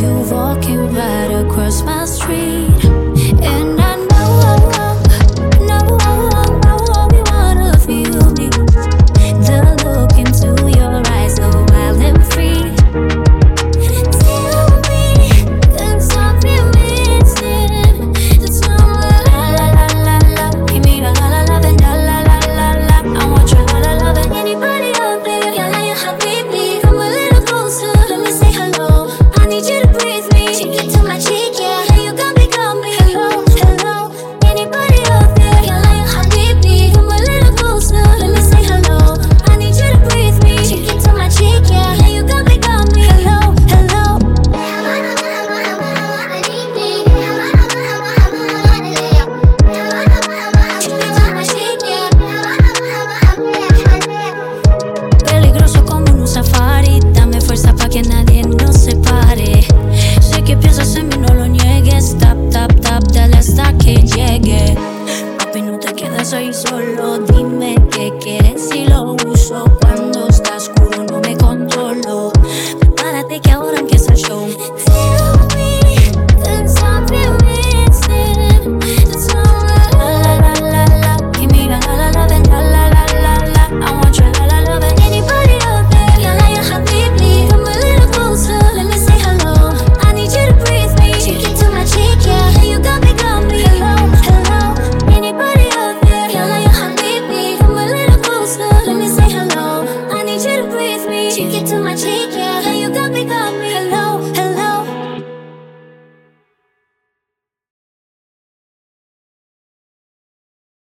You walking right across my street. un safari. Dame fuerza para que nadie nos separe.